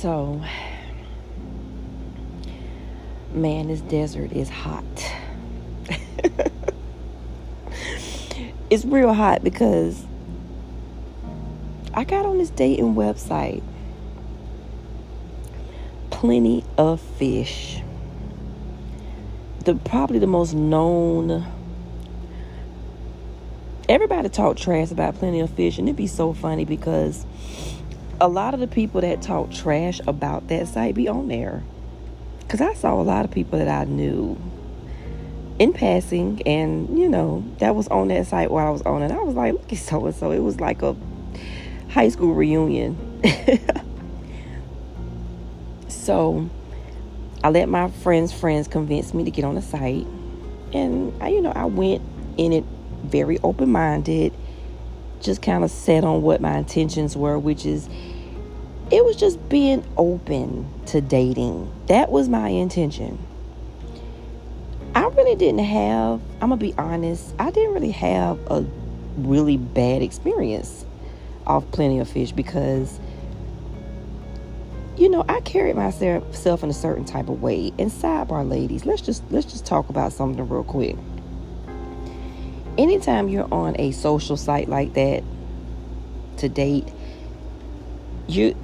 So, man, this desert is hot. it's real hot because I got on this dating website. Plenty of fish. The probably the most known everybody talk trash about plenty of fish and it'd be so funny because a lot of the people that talk trash about that site be on there. Because i saw a lot of people that i knew in passing and you know that was on that site while i was on it. I was like look at so and so it was like a high school reunion. So i let my friends friends convince me to get on the site. And I, you know i went in it very open minded, just kind of set on what my intentions were, which is it was just being open to dating. That was my intention. I really didn't have, I'm going to be honest, I didn't really have a really bad experience off Plenty of Fish because you know, I carried myself in a certain type of way. And sidebar ladies, let's just let's just talk about something real quick anytime you're on a social site like that to date, you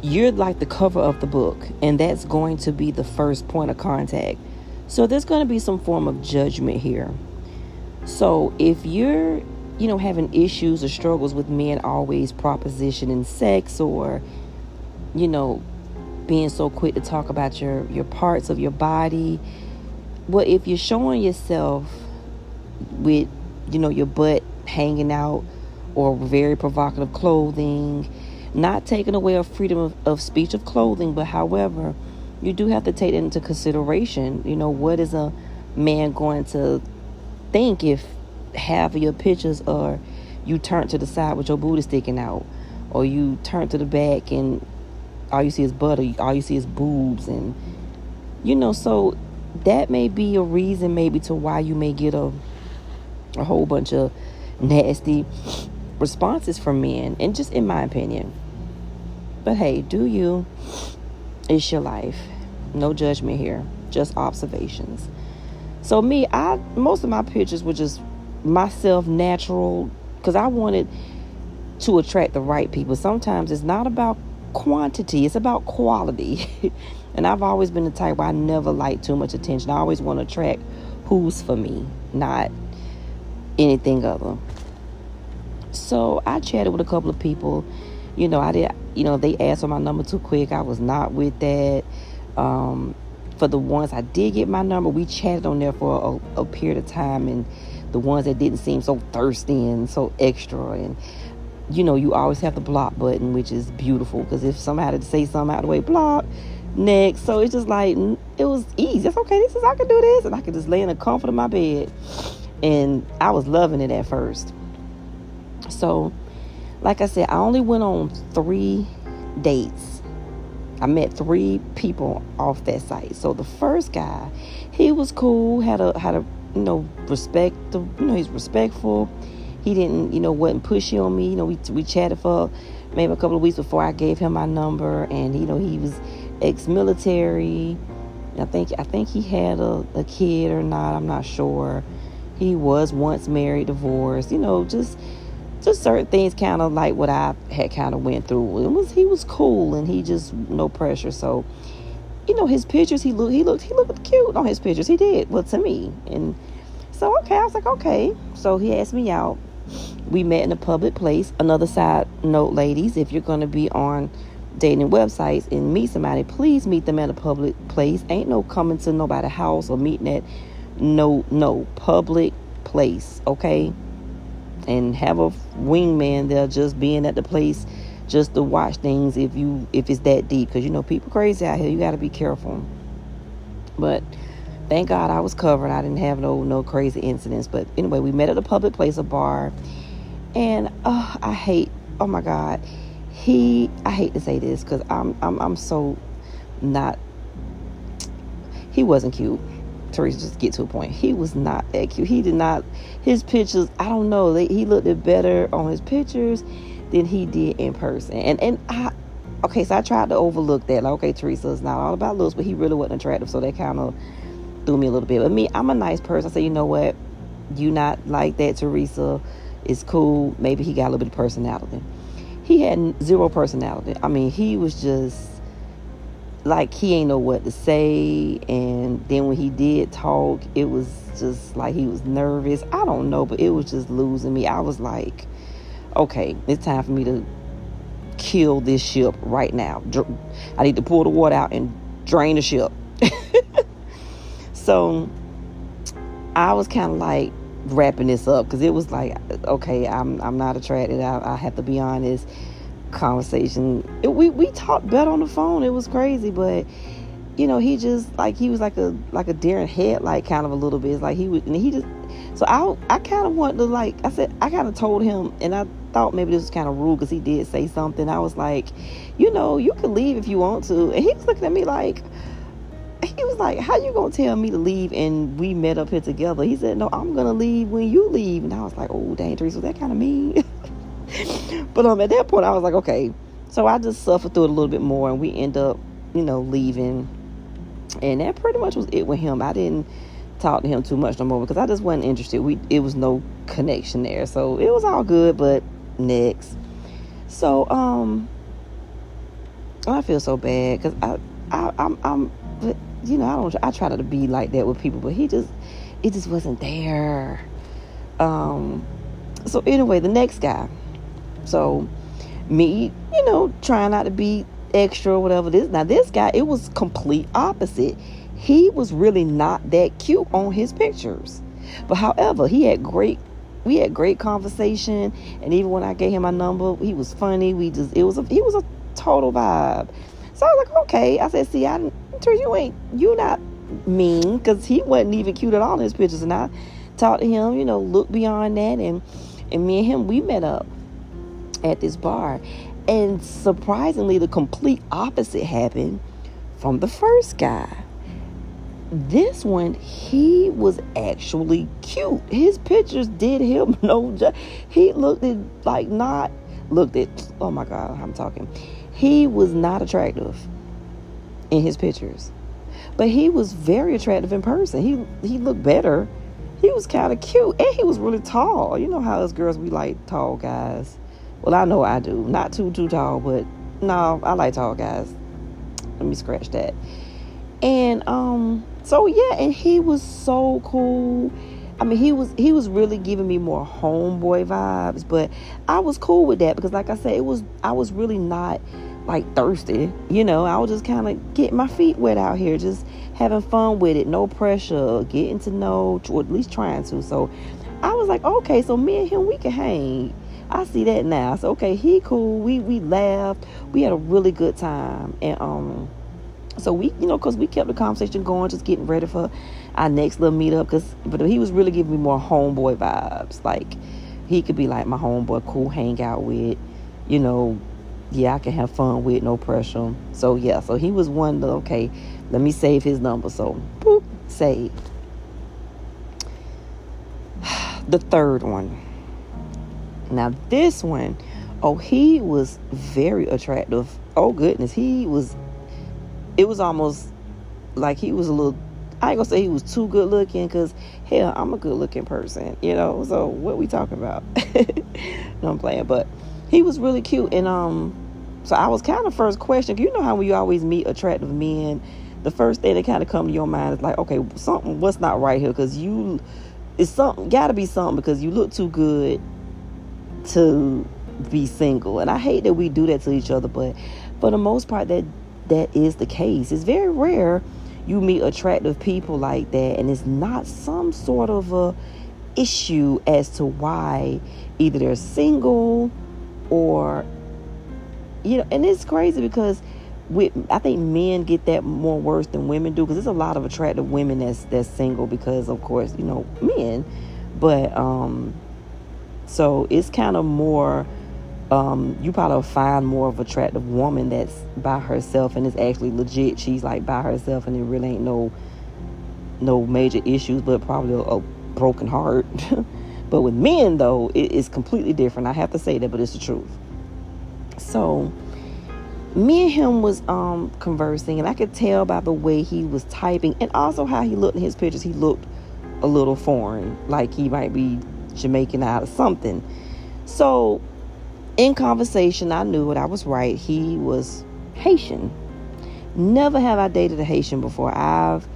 you're like the cover of the book, and that's going to be the first point of contact. So there's going to be some form of judgment here. So if you're, you know, having issues or struggles with men always propositioning sex or, you know, being so quick to talk about your your parts of your body, well, if you're showing yourself with you know your butt hanging out or very provocative clothing not taking away a freedom of, of speech of clothing but however you do have to take into consideration. You know what is a man going to think if half of your pictures are you turn to the side with your booty sticking out or you turn to the back and all you see is butt or all you see is boobs and you know so that may be a reason maybe to why you may get a a whole bunch of nasty responses from men, and just in my opinion. But hey, do you? It's your life. No judgment here, just observations. So me, I most of my pictures were just myself natural because I wanted to attract the right people. Sometimes it's not about quantity, it's about quality. and I've always been the type where I never like too much attention. I always want to attract who's for me, not anything other. So I chatted with a couple of people. You know, I did. You know, they asked for my number too quick. I was not with that. Um, for the ones I did get my number, we chatted on there for a, a period of time, and the ones that didn't seem so thirsty and so extra, and you know, you always have the block button, which is beautiful because if somebody had to say something out of the way, block next. So it's just like it was easy. It's okay. This is I can do this, and I can just lay in the comfort of my bed and I was loving it at first. So, like I said, I only went on three dates. I met three people off that site. So the first guy, he was cool, had a had a you know respect. You know he's respectful. He didn't you know wasn't pushy on me. You know we we chatted for maybe a couple of weeks before I gave him my number, and you know he was ex-military. I think I think he had a, a kid or not. I'm not sure he was once married, divorced, you know, just just certain things kind of like what I had kind of went through. It was he was cool and he just no pressure. So, you know, his pictures he looked he looked he looked cute on his pictures. He did, well to me. And so okay, I was like, okay. So he asked me out. We met in a public place. Another side note, ladies, if you're gonna be on dating websites and meet somebody, please meet them at a public place. Ain't no coming to nobody's house or meeting at no no public place, okay? And have a wingman there just being at the place just to watch things if you if it's that deep. Because you know people crazy out here. You got to be careful. But thank god i was covered. I didn't have no no crazy incidents. But anyway we met at a public place a bar. And uh, i hate oh my god. He i hate to say this because I'm, I'm i'm so not he wasn't cute Teresa just get to a point. He was not that cute. He did not. His pictures, I don't know. They, he looked better on his pictures than he did in person. And and I, okay, so I tried to overlook that. Like, okay, Teresa is not all about looks, but he really wasn't attractive, so that kind of threw me a little bit. But me, I'm a nice person. I say, you know what? You not like that, Teresa. It's cool. Maybe he got a little bit of personality. He had zero personality. I mean, he was just like he ain't know what to say. And then when he did talk, it was just like he was nervous. I don't know, but it was just losing me. I was like, okay, it's time for me to kill this ship right now. I need to pull the water out and drain the ship. so I was kind of like wrapping this up because it was like, okay, I'm I'm not attracted. I, I have to be honest. Conversation. It, we we talked better on the phone. It was crazy, but you know he just like he was like a like a deer in headlight kind of a little bit. It's like he would and he just. So I I kind of wanted to like I said I kind of told him and I thought maybe this was kind of rude because he did say something. I was like, you know, you can leave if you want to. And he was looking at me like, he was like, how you gonna tell me to leave and we met up here together? He said, no, I'm gonna leave when you leave. And I was like, oh, dang, was that kind of mean? but um, at that point, I was like, okay. So I just suffered through it a little bit more, and we end up, you know, leaving. And that pretty much was it with him. I didn't talk to him too much no more because I just wasn't interested. We it was no connection there, so it was all good. But next. So um I feel so bad because I, I I'm I'm you know I don't I try to be like that with people, but he just it just wasn't there. Um so anyway, the next guy. So me, you know, trying not to be extra or whatever this now this guy it was complete opposite. He was really not that cute on his pictures. But however, he had great we had great conversation and even when I gave him my number, he was funny. We just it was a he was a total vibe. So I was like, okay. I said, see, I you ain't you not mean because he wasn't even cute at all in his pictures. And I talked to him, you know, look beyond that, and and me and him we met up at this bar, and surprisingly, the complete opposite happened from the first guy. This one he was actually cute. His pictures did him no ju- he looked at like not looked at oh my god i'm talking. He was not attractive in his pictures but he was very attractive in person. He he looked better. He was kind of cute and he was really tall. You know how us girls we like tall guys well i know i do not too too tall but no i like tall guys let me scratch that and um so yeah, and he was so cool. I mean, he was he was really giving me more homeboy vibes, but I was cool with that because, like I said, it was I was really not like thirsty. You know, I was just kind of getting my feet wet out here, just having fun with it, no pressure, getting to know, or at least trying to. So I was like, okay, so me and him we can hang. I see that now. So okay, he cool. We we laughed. We had a really good time, and um so we, you know, because we kept the conversation going, just getting ready for our next little meetup. Because, but he was really giving me more homeboy vibes. Like he could be like my homeboy, cool, hang out with, you know. Yeah, I can have fun with, no pressure. So yeah, so he was one. To, okay, let me save his number. So, boop, save. The third one. Now this one, oh, he was very attractive. Oh goodness, he was it was almost like he was a little I ain't gonna say he was too good looking because hell, I'm a good looking person, you know. So what we talking about? no, I'm playing, but he was really cute, and um, so I was kind of first question. You know how when you always meet attractive men, the first thing that kind of come to your mind is like, okay, something, what's not right here? Because you, it's something, got to be something because you look too good to be single, and I hate that we do that to each other, but for the most part, that that is the case. It's very rare you meet attractive people like that and it's not some sort of a issue as to why either they're single or you know and it's crazy because with I think men get that more worse than women do because there's a lot of attractive women that's that's single because of course you know men but um so it's kind of more um, you probably find more of attractive woman that's by herself and is actually legit. She's like by herself and it really ain't no no major issues, but probably a, a broken heart. but with men though, it is completely different. I have to say that, but it's the truth. So me and him was um conversing and I could tell by the way he was typing and also how he looked in his pictures he looked a little foreign like he might be Jamaican out of something so in conversation I knew what I was right he was Haitian never have I dated a Haitian before I've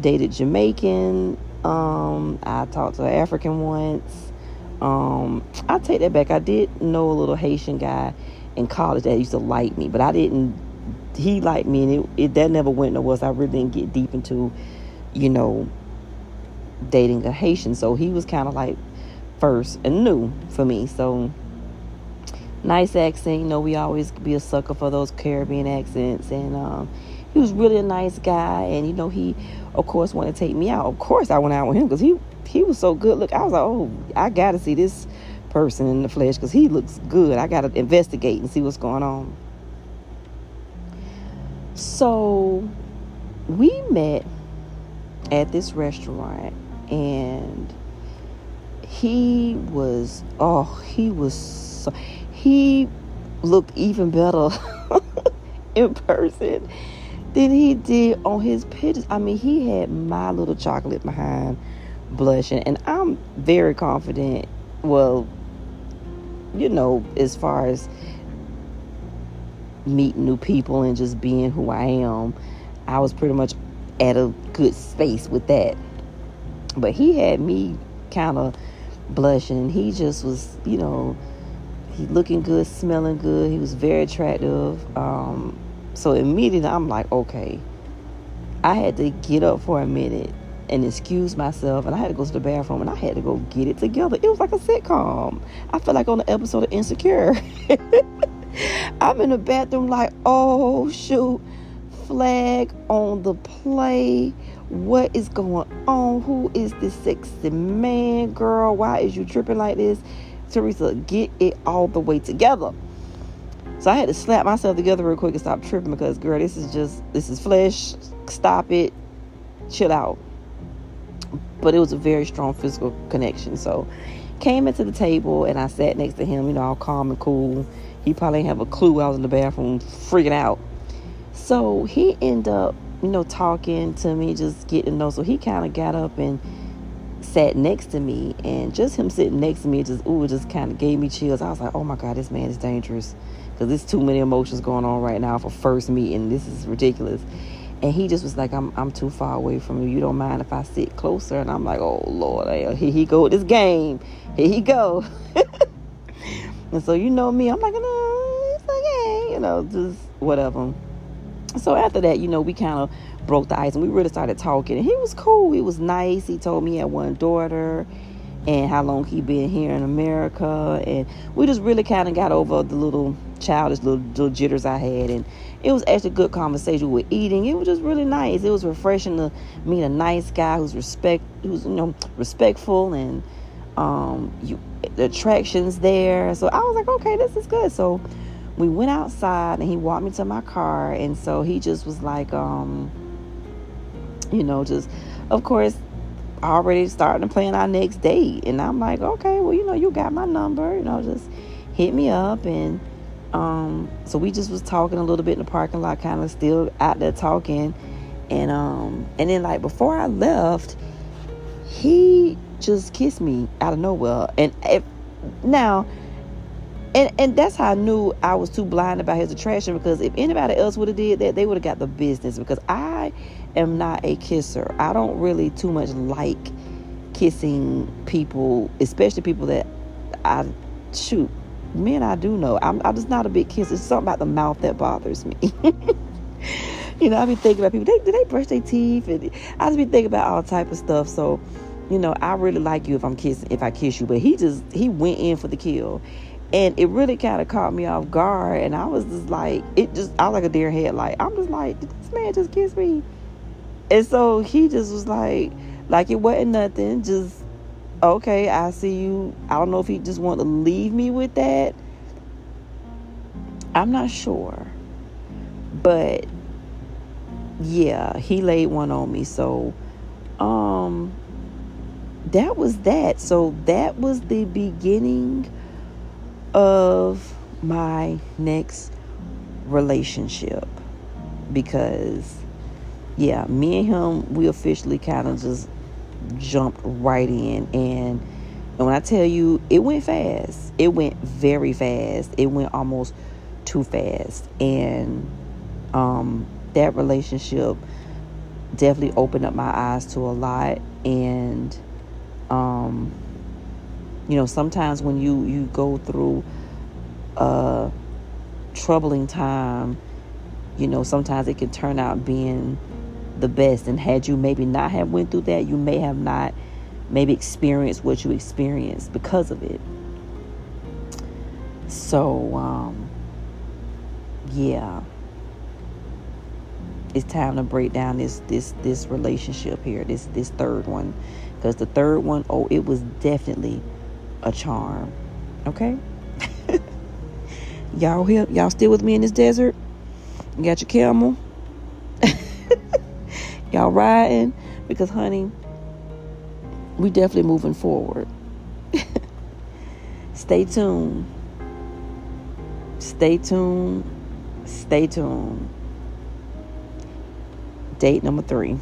dated Jamaican um I talked to an African once um I take that back I did know a little Haitian guy in college that used to like me, but I didn't. He liked me, and it, it that never went nowhere. So I really didn't get deep into, you know, dating a Haitian. So he was kind of like first and new for me. So nice accent. You know, we always be a sucker for those Caribbean accents, and um, he was really a nice guy. And you know, he of course wanted to take me out. Of course, I went out with him because he he was so good. Look, I was like, oh, I got to see this person in the flesh because he looks good. I got to investigate and see what's going on. So we met at this restaurant and he was oh he was so, he looked even better in person than he did on his pictures. I mean, he had my little chocolate behind blushing, and I'm very confident. Well, you know, as far as meeting new people and just being who I am, I was pretty much at a good space with that. But he had me kind of blushing. He just was, you know, he looking good, smelling good. He was very attractive. Um, so immediately I'm like, okay. I had to get up for a minute and excuse myself and I had to go to the bathroom and I had to go get it together. It was like a sitcom. I felt like on the episode of Insecure. I'm in the bathroom like, oh shoot, flag on the play. What is going on? Who is this sexy man, girl? Why is you tripping like this? Teresa, get it all the way together. So I had to slap myself together real quick and stop tripping because, girl, this is just, this is flesh. Stop it. Chill out but it was a very strong physical connection. So came into the table and I sat next to him, you know, all calm and cool. He probably didn't have a clue I was in the bathroom freaking out. So he ended up, you know, talking to me, just getting to know. So he kind of got up and sat next to me and just him sitting next to me just ooh just kind of gave me chills. I was like, "Oh my god, this man is dangerous." Cuz there's too many emotions going on right now for first meeting. This is ridiculous. And he just was like, I'm I'm too far away from you. You don't mind if I sit closer? And I'm like, oh Lord, uh, here he go with this game. Here he go. and so you know me, I'm like, no, it's okay, you know, just whatever. So after that, you know, we kind of broke the ice and we really started talking. And he was cool. He was nice. He told me he had one daughter and how long he been here in America. And we just really kind of got over the little childish little, little jitters I had. And it was actually good conversation. We were eating. It was just really nice. It was refreshing to meet a nice guy who's respect, who's you know respectful and um, you the attractions there. So I was like, okay, this is good. So we went outside and he walked me to my car. And so he just was like, um, you know, just of course already starting to plan our next date. And I'm like, okay, well, you know, you got my number, you know, just hit me up and um, so we just was talking a little bit in the parking lot, kind of still out there talking, and um, and then like before I left, he just kissed me out of nowhere, and if now. And, and that's how I knew I was too blind about his attraction because if anybody else would have did that, they would have got the business because I am not a kisser. I don't really too much like kissing people, especially people that I shoot men I do know. I'm, I'm just not a big kiss. It's something about the mouth that bothers me. you know, I be thinking about people. They, do they brush their teeth? And I just be thinking about all type of stuff. So, you know, I really like you if I'm kissing, if I kiss you. But he just he went in for the kill, and it really kind of caught me off guard. And I was just like, it just I was like a deer headlight. I'm just like, did this man just kiss me? And so he just was like, like it wasn't nothing. Just okay, I see you. I don't know if he just want to leave me with that. I'm not sure. But yeah, he laid one on me. So um that was that. So that was the beginning of my next relationship because yeah, me and him we officially kind of just jumped right in and and when I tell you it went fast, it went very fast. It went almost too fast. And um that relationship definitely opened up my eyes to a lot and um you know sometimes when you you go through a troubling time you know sometimes it can turn out being the best. And had you maybe not have went through that you may have not maybe experienced what you experienced because of it. So um yeah. It's time to break down this this this relationship here this this third one. Because the third one oh it was definitely a charm okay? Y'all here y'all still with me in this desert? You got your camel? Y'all riding? Because honey we definitely moving forward. Stay tuned. Stay tuned. Stay tuned. Date number three